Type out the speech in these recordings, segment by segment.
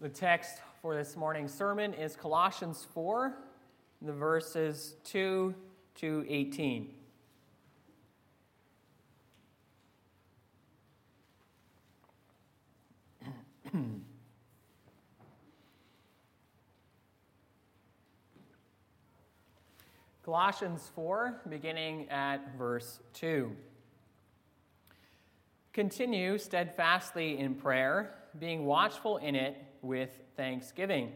The text for this morning's sermon is Colossians 4, the verses 2 to 18. Colossians 4, beginning at verse 2. Continue steadfastly in prayer, being watchful in it with thanksgiving.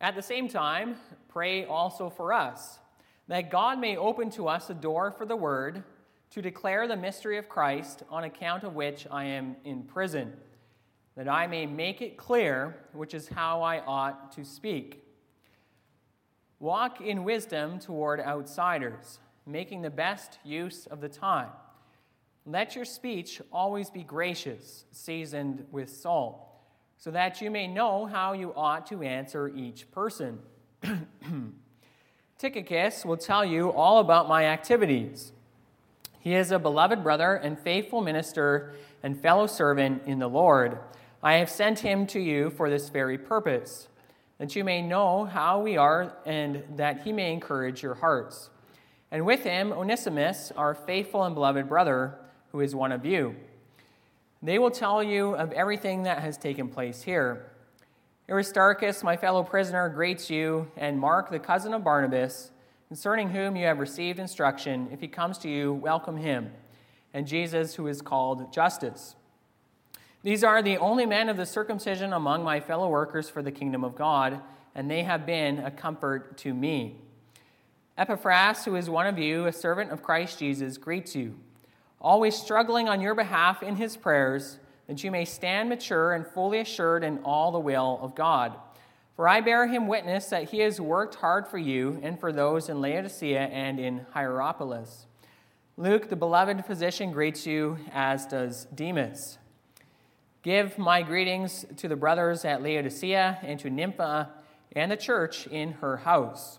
At the same time, pray also for us, that God may open to us a door for the word to declare the mystery of Christ, on account of which I am in prison, that I may make it clear which is how I ought to speak. Walk in wisdom toward outsiders, making the best use of the time. Let your speech always be gracious, seasoned with salt so that you may know how you ought to answer each person. Tychicus will tell you all about my activities. He is a beloved brother and faithful minister and fellow servant in the Lord. I have sent him to you for this very purpose, that you may know how we are and that he may encourage your hearts. And with him, Onesimus, our faithful and beloved brother, who is one of you. They will tell you of everything that has taken place here. Aristarchus, my fellow prisoner, greets you, and Mark, the cousin of Barnabas, concerning whom you have received instruction. If he comes to you, welcome him, and Jesus, who is called Justus. These are the only men of the circumcision among my fellow workers for the kingdom of God, and they have been a comfort to me. Epaphras, who is one of you, a servant of Christ Jesus, greets you always struggling on your behalf in his prayers, that you may stand mature and fully assured in all the will of God. For I bear him witness that he has worked hard for you and for those in Laodicea and in Hierapolis. Luke, the beloved physician, greets you, as does Demas. Give my greetings to the brothers at Laodicea and to Nympha and the church in her house.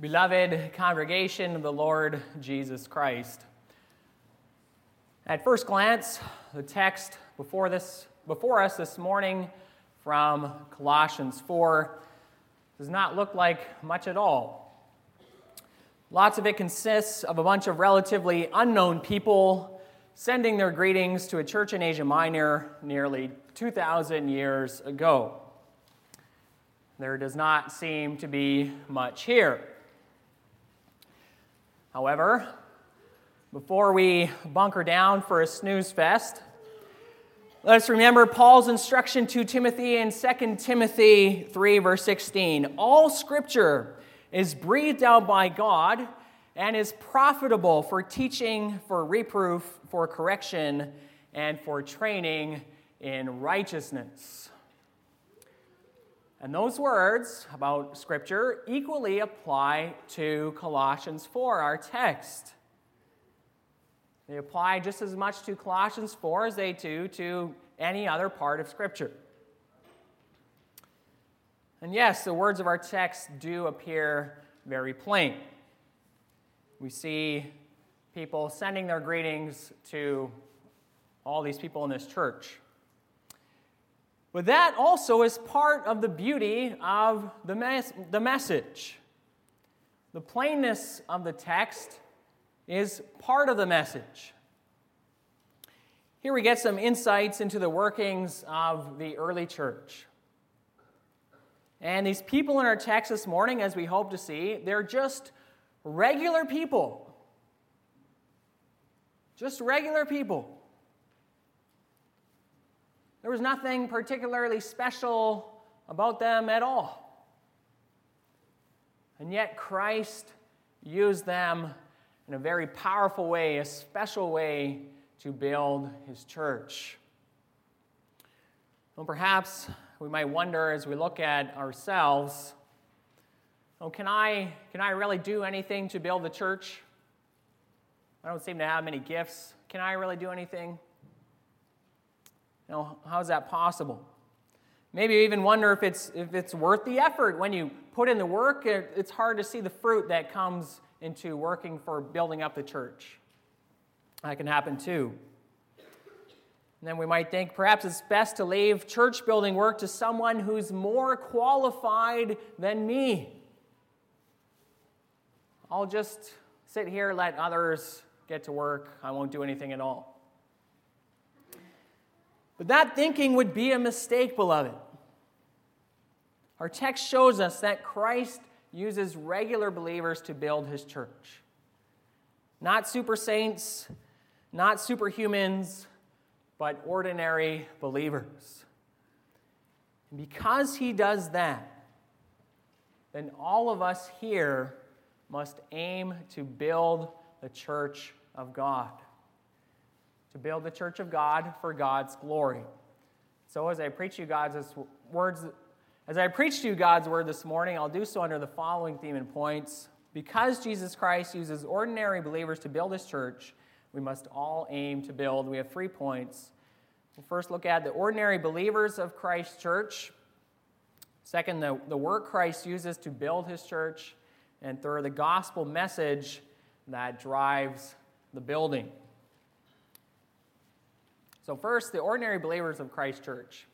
Beloved congregation of the Lord Jesus Christ. At first glance, the text before, this, before us this morning from Colossians 4 does not look like much at all. Lots of it consists of a bunch of relatively unknown people sending their greetings to a church in Asia Minor nearly 2,000 years ago. There does not seem to be much here. However, before we bunker down for a snooze fest, let us remember Paul's instruction to Timothy in 2 Timothy 3, verse 16. All scripture is breathed out by God and is profitable for teaching, for reproof, for correction, and for training in righteousness. And those words about Scripture equally apply to Colossians 4, our text. They apply just as much to Colossians 4 as they do to any other part of Scripture. And yes, the words of our text do appear very plain. We see people sending their greetings to all these people in this church. But that also is part of the beauty of the, mes- the message. The plainness of the text is part of the message. Here we get some insights into the workings of the early church. And these people in our text this morning, as we hope to see, they're just regular people. just regular people. There was nothing particularly special about them at all. And yet, Christ used them in a very powerful way, a special way to build his church. Well, perhaps we might wonder as we look at ourselves oh, can, I, can I really do anything to build the church? I don't seem to have many gifts. Can I really do anything? You know, how is that possible? Maybe you even wonder if it's, if it's worth the effort. When you put in the work, it's hard to see the fruit that comes into working for building up the church. That can happen too. And then we might think perhaps it's best to leave church building work to someone who's more qualified than me. I'll just sit here, let others get to work. I won't do anything at all. But that thinking would be a mistake, beloved. Our text shows us that Christ uses regular believers to build his church. Not super saints, not superhumans, but ordinary believers. And because he does that, then all of us here must aim to build the church of God. To build the church of God for God's glory. So as I preach you God's words, as I preach to you God's word this morning, I'll do so under the following theme and points. Because Jesus Christ uses ordinary believers to build his church, we must all aim to build. We have three points. We'll first look at the ordinary believers of Christ's church. Second, the, the work Christ uses to build his church. And third, the gospel message that drives the building. So, first, the ordinary believers of Christ Church.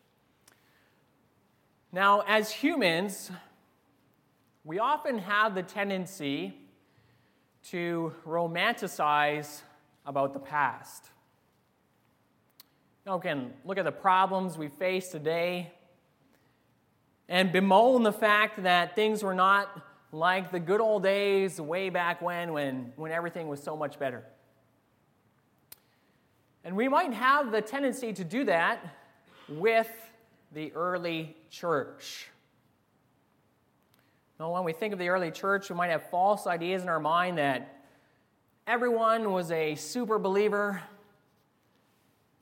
Now, as humans, we often have the tendency to romanticize about the past. Now, can look at the problems we face today and bemoan the fact that things were not like the good old days way back when, when, when everything was so much better. And we might have the tendency to do that with the early church. Now, when we think of the early church, we might have false ideas in our mind that everyone was a super believer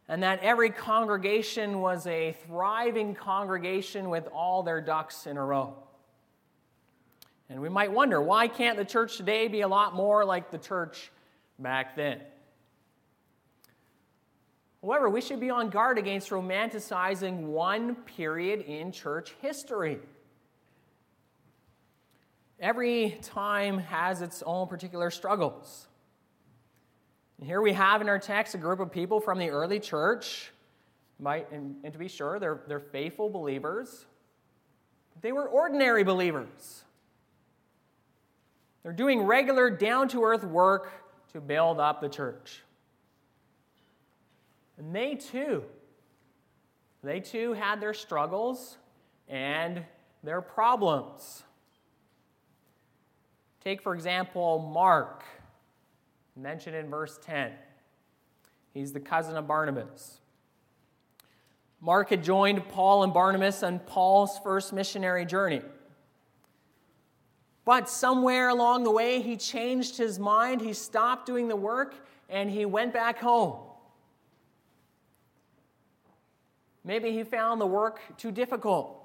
and that every congregation was a thriving congregation with all their ducks in a row. And we might wonder why can't the church today be a lot more like the church back then? However, we should be on guard against romanticizing one period in church history. Every time has its own particular struggles. And here we have in our text a group of people from the early church, might, and, and to be sure, they're, they're faithful believers. They were ordinary believers. They're doing regular, down to earth work to build up the church. And they too, they too had their struggles and their problems. Take, for example, Mark, mentioned in verse 10. He's the cousin of Barnabas. Mark had joined Paul and Barnabas on Paul's first missionary journey. But somewhere along the way, he changed his mind, he stopped doing the work, and he went back home. Maybe he found the work too difficult.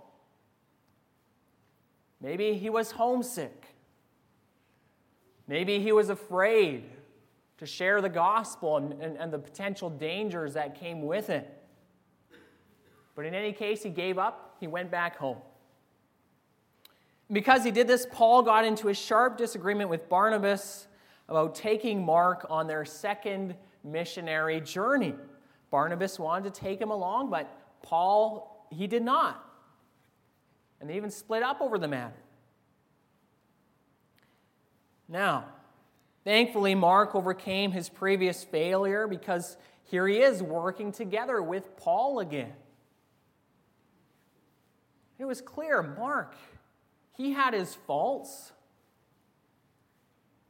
Maybe he was homesick. Maybe he was afraid to share the gospel and, and, and, the potential dangers that came with it. But in any case, he gave up, he went back home. Because he did this, Paul got into a sharp disagreement with Barnabas about taking Mark on their second missionary journey. Barnabas wanted to take him along, but Paul, he did not. And they even split up over the matter. Now, thankfully, Mark overcame his previous failure because here he is working together with Paul again. It was clear Mark he had his faults,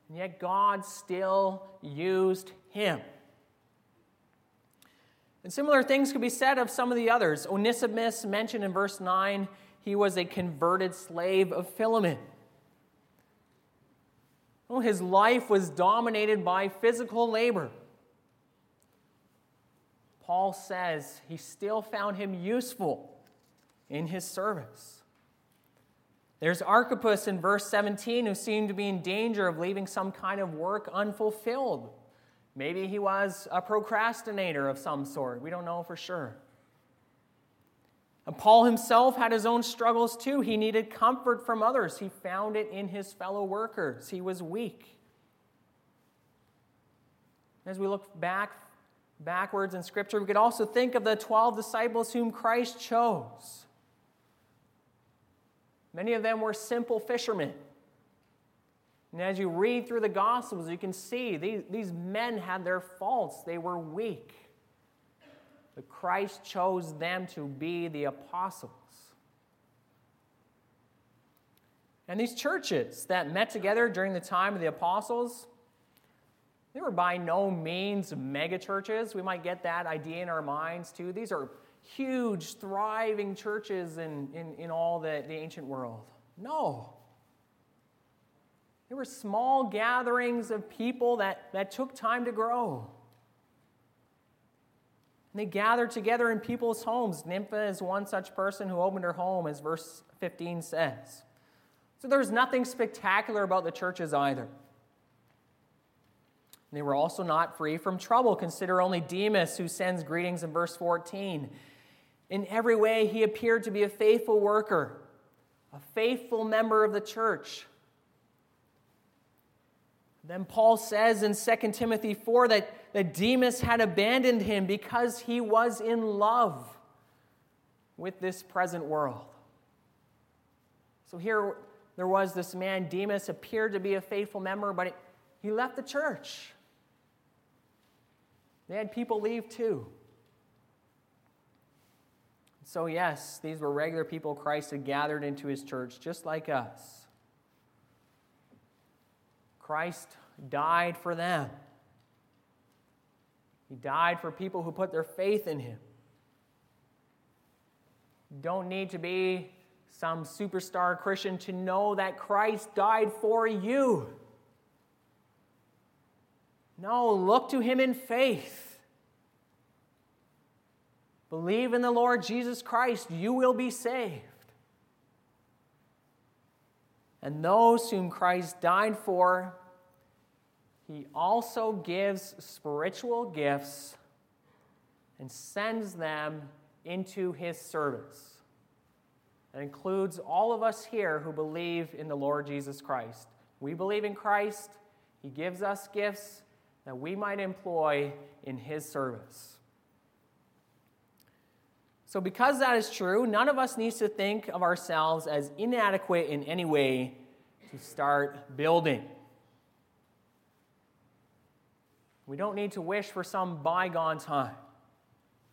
and yet God still used him. And similar things could be said of some of the others. Onesimus, mentioned in verse 9, he was a converted slave of Philemon. Oh, his life was dominated by physical labor. Paul says he still found him useful in his service. There's Archippus in verse 17 who seemed to be in danger of leaving some kind of work unfulfilled. Maybe he was a procrastinator of some sort. We don't know for sure. And Paul himself had his own struggles too. He needed comfort from others. He found it in his fellow workers. He was weak. As we look back backwards in scripture, we could also think of the 12 disciples whom Christ chose. Many of them were simple fishermen. And as you read through the Gospels, you can see these, these men had their faults. They were weak. But Christ chose them to be the apostles. And these churches that met together during the time of the apostles, they were by no means mega churches. We might get that idea in our minds too. These are huge, thriving churches in, in, in all the, the ancient world. No. They were small gatherings of people that, that took time to grow. And they gathered together in people's homes. Nympha is one such person who opened her home, as verse 15 says. So there was nothing spectacular about the churches either. They were also not free from trouble. Consider only Demas, who sends greetings in verse 14. In every way, he appeared to be a faithful worker, a faithful member of the church. Then Paul says in 2 Timothy 4 that, that Demas had abandoned him because he was in love with this present world. So here there was this man, Demas, appeared to be a faithful member, but he left the church. They had people leave too. So, yes, these were regular people Christ had gathered into his church, just like us. Christ died for them. He died for people who put their faith in him. Don't need to be some superstar Christian to know that Christ died for you. No, look to him in faith. Believe in the Lord Jesus Christ, you will be saved. And those whom Christ died for, he also gives spiritual gifts and sends them into his service. That includes all of us here who believe in the Lord Jesus Christ. We believe in Christ, he gives us gifts that we might employ in his service. So, because that is true, none of us needs to think of ourselves as inadequate in any way to start building. We don't need to wish for some bygone time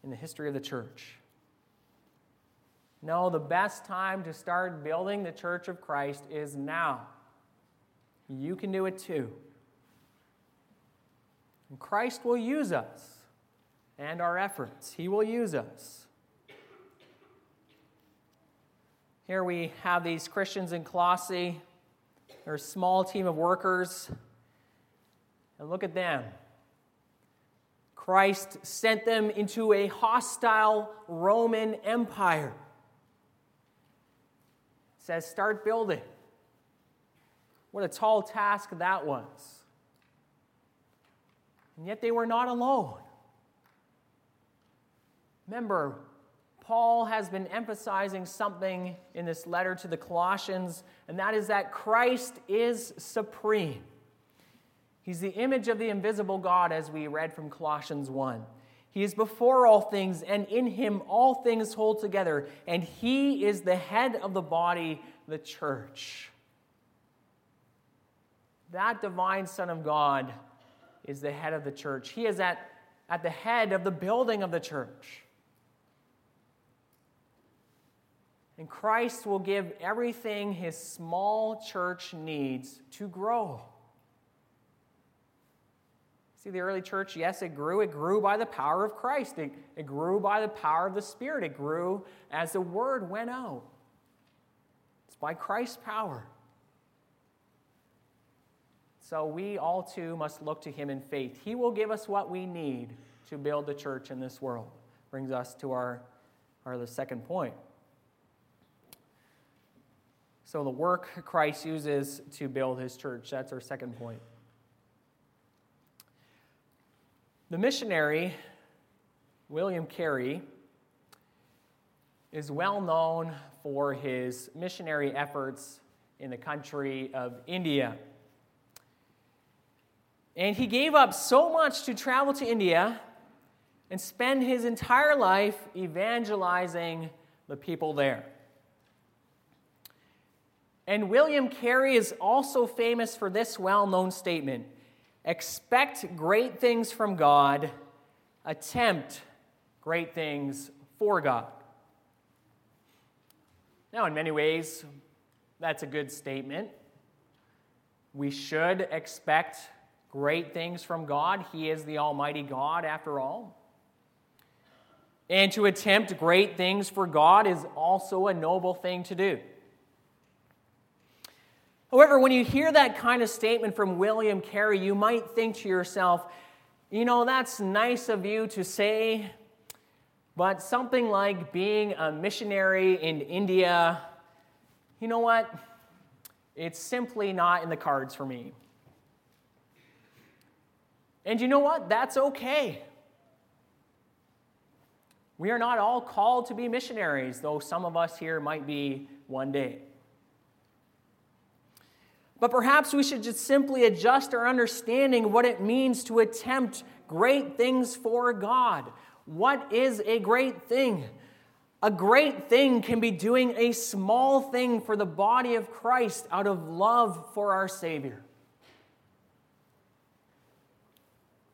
in the history of the church. No, the best time to start building the church of Christ is now. You can do it too. And Christ will use us and our efforts. He will use us. Here we have these Christians in Colossae. They're a small team of workers. And look at them. Christ sent them into a hostile Roman Empire. It says, start building. What a tall task that was. And yet they were not alone. Remember, Paul has been emphasizing something in this letter to the Colossians, and that is that Christ is supreme. He's the image of the invisible God, as we read from Colossians 1. He is before all things, and in him all things hold together, and he is the head of the body, the church. That divine Son of God is the head of the church. He is at, at the head of the building of the church. And Christ will give everything his small church needs to grow. See, the early church, yes, it grew. It grew by the power of Christ, it, it grew by the power of the Spirit. It grew as the word went out. It's by Christ's power. So we all too must look to him in faith. He will give us what we need to build the church in this world. Brings us to our, our the second point. So the work Christ uses to build his church, that's our second point. The missionary, William Carey, is well known for his missionary efforts in the country of India. And he gave up so much to travel to India and spend his entire life evangelizing the people there. And William Carey is also famous for this well known statement Expect great things from God, attempt great things for God. Now, in many ways, that's a good statement. We should expect great things from God. He is the Almighty God, after all. And to attempt great things for God is also a noble thing to do. However, when you hear that kind of statement from William Carey, you might think to yourself, you know, that's nice of you to say, but something like being a missionary in India, you know what? It's simply not in the cards for me. And you know what? That's okay. We are not all called to be missionaries, though some of us here might be one day. But perhaps we should just simply adjust our understanding what it means to attempt great things for God. What is a great thing? A great thing can be doing a small thing for the body of Christ out of love for our Savior.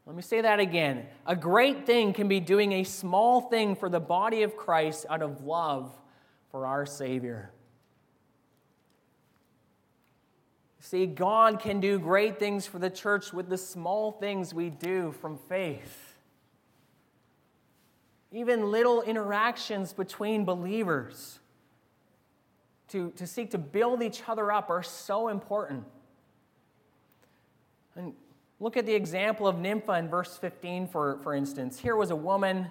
Let me say that again. A great thing can be doing a small thing for the body of Christ out of love for our Savior. See, God can do great things for the church with the small things we do from faith. Even little interactions between believers to, to seek to build each other up are so important. And look at the example of Nympha in verse 15, for, for instance. Here was a woman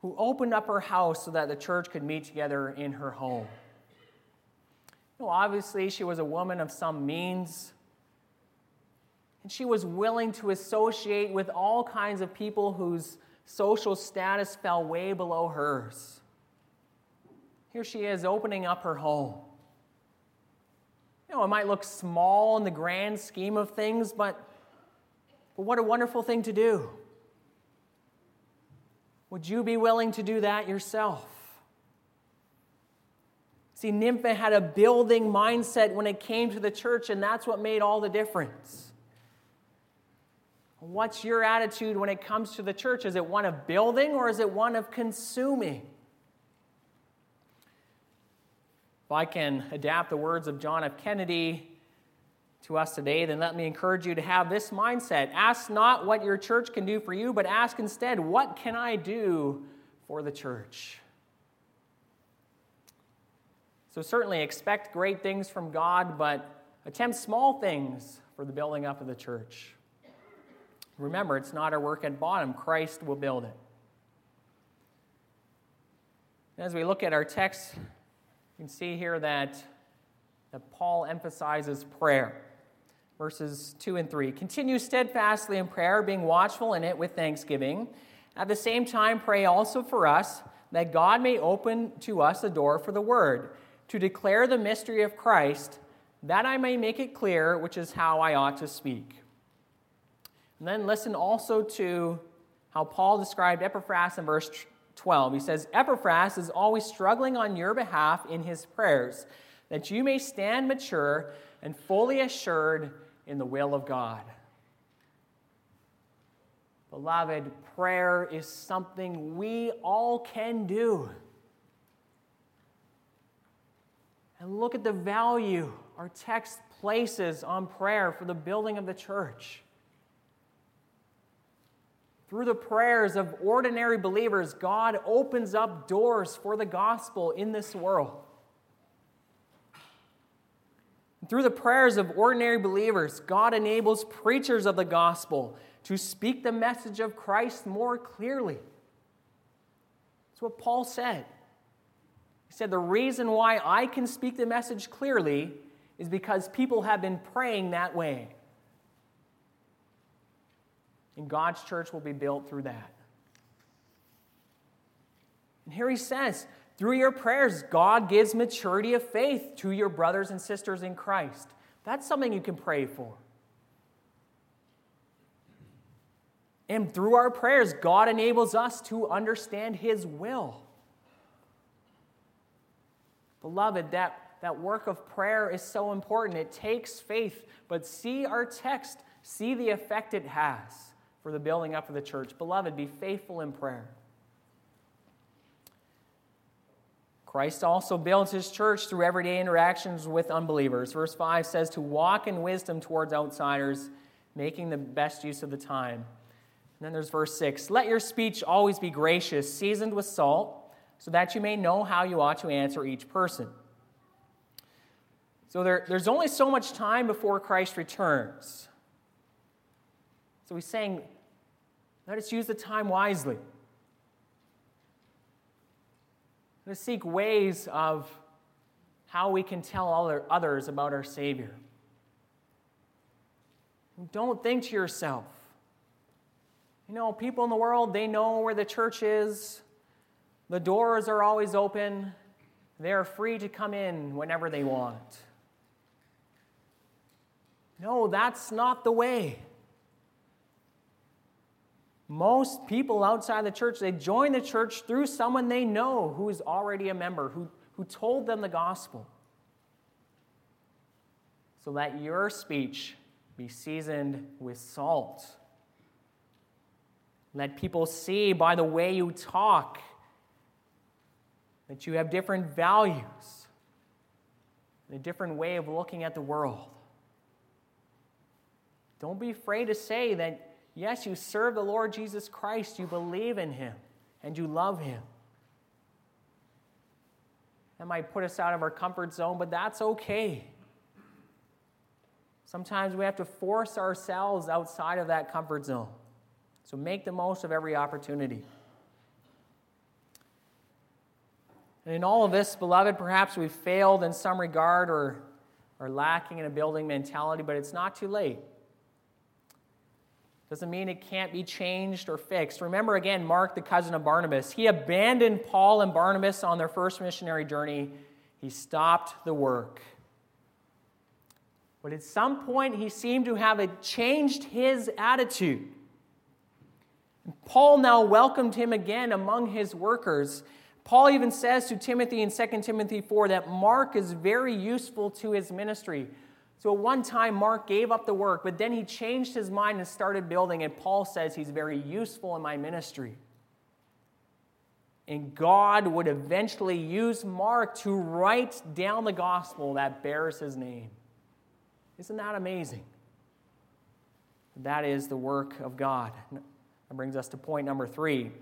who opened up her house so that the church could meet together in her home. Obviously, she was a woman of some means. And she was willing to associate with all kinds of people whose social status fell way below hers. Here she is opening up her home. You know, it might look small in the grand scheme of things, but, but what a wonderful thing to do. Would you be willing to do that yourself? See, Nympha had a building mindset when it came to the church, and that's what made all the difference. What's your attitude when it comes to the church? Is it one of building or is it one of consuming? If I can adapt the words of John F. Kennedy to us today, then let me encourage you to have this mindset. Ask not what your church can do for you, but ask instead, what can I do for the church? So, certainly expect great things from God, but attempt small things for the building up of the church. Remember, it's not our work at bottom, Christ will build it. As we look at our text, you can see here that, that Paul emphasizes prayer. Verses 2 and 3. Continue steadfastly in prayer, being watchful in it with thanksgiving. At the same time, pray also for us, that God may open to us a door for the word to declare the mystery of Christ, that I may make it clear, which is how I ought to speak. And then listen also to how Paul described Epaphras in verse 12. He says, Epaphras is always struggling on your behalf in his prayers, that you may stand mature and fully assured in the will of God. Beloved, prayer is something we all can do. And look at the value our text places on prayer for the building of the church. through the prayers of ordinary believers, God opens up doors for the gospel in this world. Through the prayers of ordinary believers, God enables preachers of the gospel to speak the message of Christ more clearly. That's what Paul said. He said, The reason why I can speak the message clearly is because people have been praying that way. And God's church will be built through that. And here he says, through your prayers, God gives maturity of faith to your brothers and sisters in Christ. That's something you can pray for. And through our prayers, God enables us to understand His will. Beloved, that, that work of prayer is so important. It takes faith, but see our text, see the effect it has for the building up of the church. Beloved, be faithful in prayer. Christ also builds his church through everyday interactions with unbelievers. Verse 5 says to walk in wisdom towards outsiders, making the best use of the time. And then there's verse 6 Let your speech always be gracious, seasoned with salt, so that you may know how you ought to answer each person. So there, there's only so much time before Christ returns. So he's saying, let us use the time wisely. Let us seek ways of how we can tell other, others about our Savior. Don't think to yourself, you know, people in the world, they know where the church is, the doors are always open, they're free to come in whenever they want. No, that's not the way. Most people outside the church, they join the church through someone they know who is already a member, who, who told them the gospel. So let your speech be seasoned with salt. Let people see by the way you talk that you have different values, a different way of looking at the world. Don't be afraid to say that Yes, you serve the Lord Jesus Christ, you believe in him, and you love him. That might put us out of our comfort zone, but that's okay. Sometimes we have to force ourselves outside of that comfort zone. So make the most of every opportunity. And in all of this, beloved, perhaps we've failed in some regard or are lacking in a building mentality, but it's not too late. Doesn't mean it can't be changed or fixed. Remember again, Mark, the cousin of Barnabas, he abandoned Paul and Barnabas on their first missionary journey. He stopped the work. But at some point, he seemed to have changed his attitude. Paul now welcomed him again among his workers. Paul even says to Timothy in 2 Timothy 4 that Mark is very useful to his ministry. So at one time, Mark gave up the work, but then he changed his mind and started building, and Paul says he's very useful in my ministry. And God would eventually use Mark to write down the gospel that bears his name. Isn't that amazing? That is the work of God. That brings us to point number three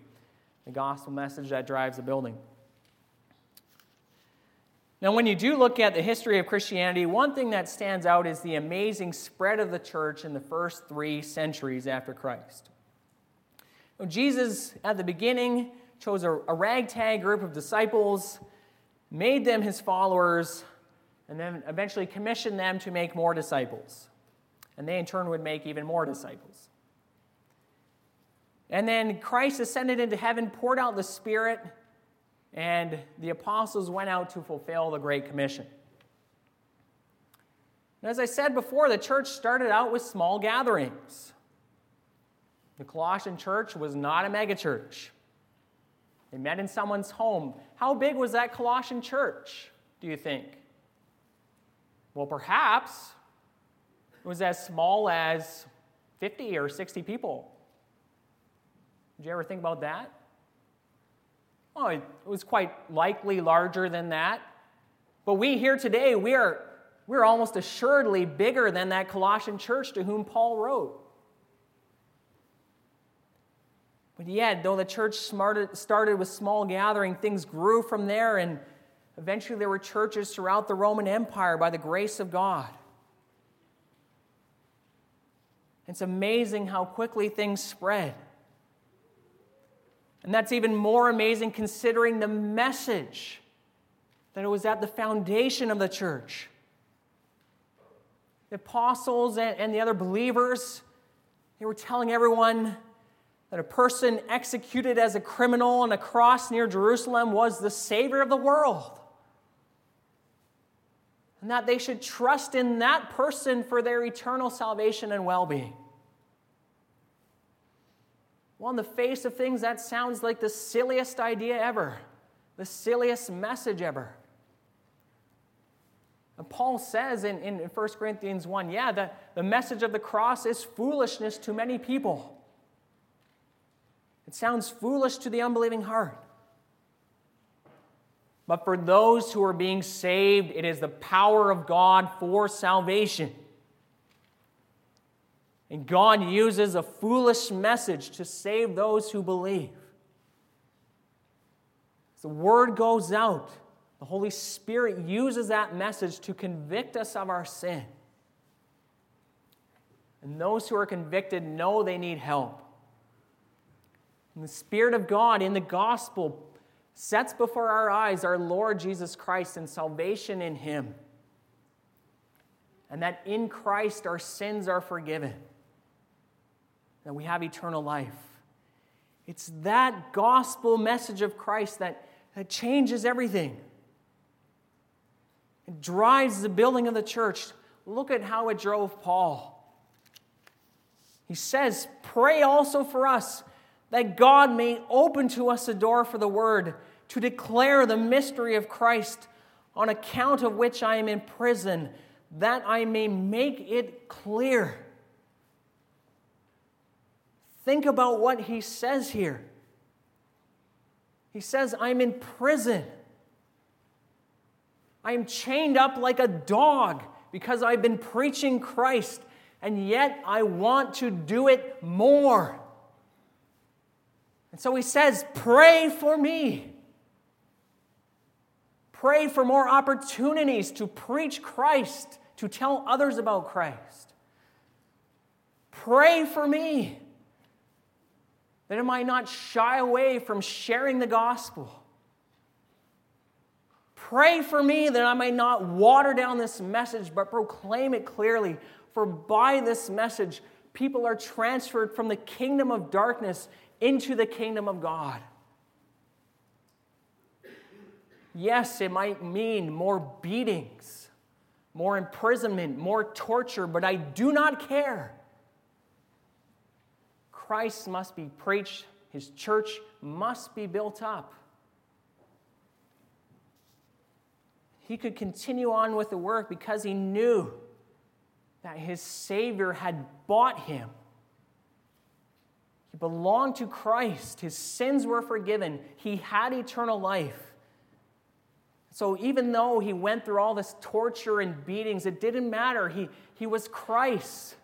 the gospel message that drives the building. Now, when you do look at the history of Christianity, one thing that stands out is the amazing spread of the church in the first three centuries after Christ. Jesus, at the beginning, chose a, a ragtag group of disciples, made them his followers, and then eventually commissioned them to make more disciples. And they, in turn, would make even more disciples. And then Christ ascended into heaven, poured out the Spirit and the apostles went out to fulfill the Great Commission. And as I said before, the church started out with small gatherings. The Colossian church was not a megachurch. They met in someone's home. How big was that Colossian church, do you think? Well, perhaps it was as small as 50 or 60 people. Did you ever think about that? Oh, it was quite likely larger than that. But we here today, we are, we're almost assuredly bigger than that Colossian church to whom Paul wrote. But yet, though the church started with small gathering, things grew from there, and eventually there were churches throughout the Roman Empire by the grace of God. It's amazing how quickly things spread. And that's even more amazing considering the message that it was at the foundation of the church. The apostles and, the other believers, they were telling everyone that a person executed as a criminal on a cross near Jerusalem was the Savior of the world. And that they should trust in that person for their eternal salvation and well being. Well, on the face of things, that sounds like the silliest idea ever, the silliest message ever. And Paul says in, in 1 Corinthians 1 yeah, the, the message of the cross is foolishness to many people. It sounds foolish to the unbelieving heart. But for those who are being saved, it is the power of God for salvation. And God uses a foolish message to save those who believe. The word goes out, the Holy Spirit uses that message to convict us of our sin. And those who are convicted know they need help. And the Spirit of God in the gospel sets before our eyes our Lord Jesus Christ and salvation in Him. And that in Christ our sins are forgiven, that we have eternal life. It's that gospel message of Christ that, that changes everything. It drives the building of the church. Look at how it drove Paul. He says, Pray also for us that God may open to us a door for the word to declare the mystery of Christ, on account of which I am in prison, that I may make it clear. Think about what he says here. He says, I'm in prison. I am chained up like a dog because I've been preaching Christ, and yet I want to do it more. And so he says, Pray for me. Pray for more opportunities to preach Christ, to tell others about Christ. Pray for me that I might not shy away from sharing the gospel. Pray for me that I may not water down this message, but proclaim it clearly. For by this message, people are transferred from the kingdom of darkness into the kingdom of God. Yes, it might mean more beatings, more imprisonment, more torture, but I do not care. Christ must be preached, his church must be built up. He could continue on with the work because he knew that his Savior had bought him he belonged to Christ. His sins were forgiven. He had eternal life. So even though he went through all this torture and beatings, it didn't matter. He, he was Christ,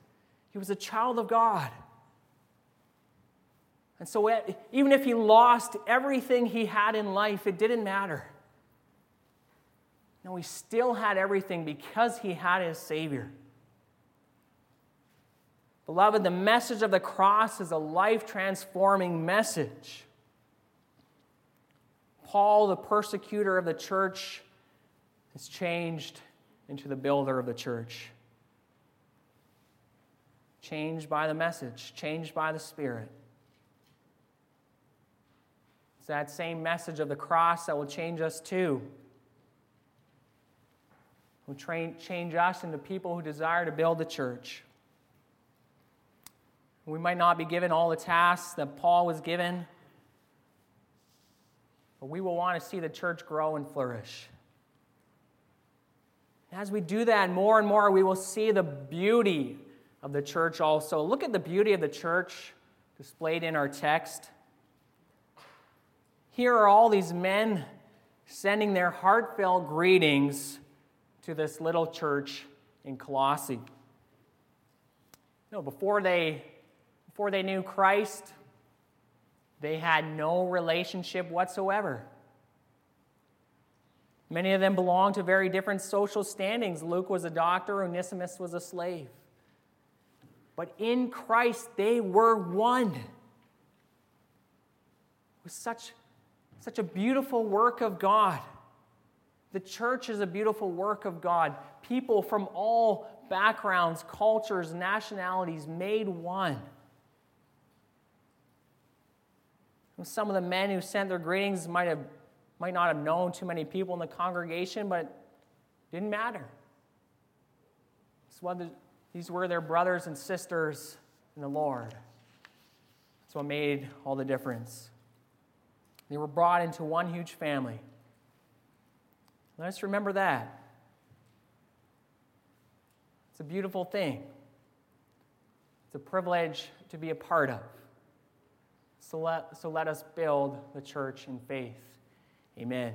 he was a child of God. And so, even if he lost everything he had in life, it didn't matter. No, he still had everything because he had his Savior. Beloved, the message of the cross is a life transforming message. Paul, the persecutor of the church, is changed into the builder of the church. Changed by the message, changed by the Spirit. It's that same message of the cross that will change us too. Will train, change us into people who desire to build the church. We might not be given all the tasks that Paul was given, but we will want to see the church grow and flourish. As we do that more and more, we will see the beauty of the church also. Look at the beauty of the church displayed in our text. Here are all these men sending their heartfelt greetings to this little church in Colossae. You know, before they before they knew Christ, they had no relationship whatsoever. Many of them belonged to very different social standings. Luke was a doctor, Onesimus was a slave. But in Christ, they were one. It was such, such a beautiful work of God. The church is a beautiful work of God. People from all backgrounds, cultures, nationalities made one. Some of the men who sent their greetings might have might not have known too many people in the congregation, but it didn't matter. These were their brothers and sisters in the Lord. That's what made all the difference. They were brought into one huge family. Let us remember that. It's a beautiful thing. It's a privilege to be a part of. So let, so let us build the church in faith. Amen.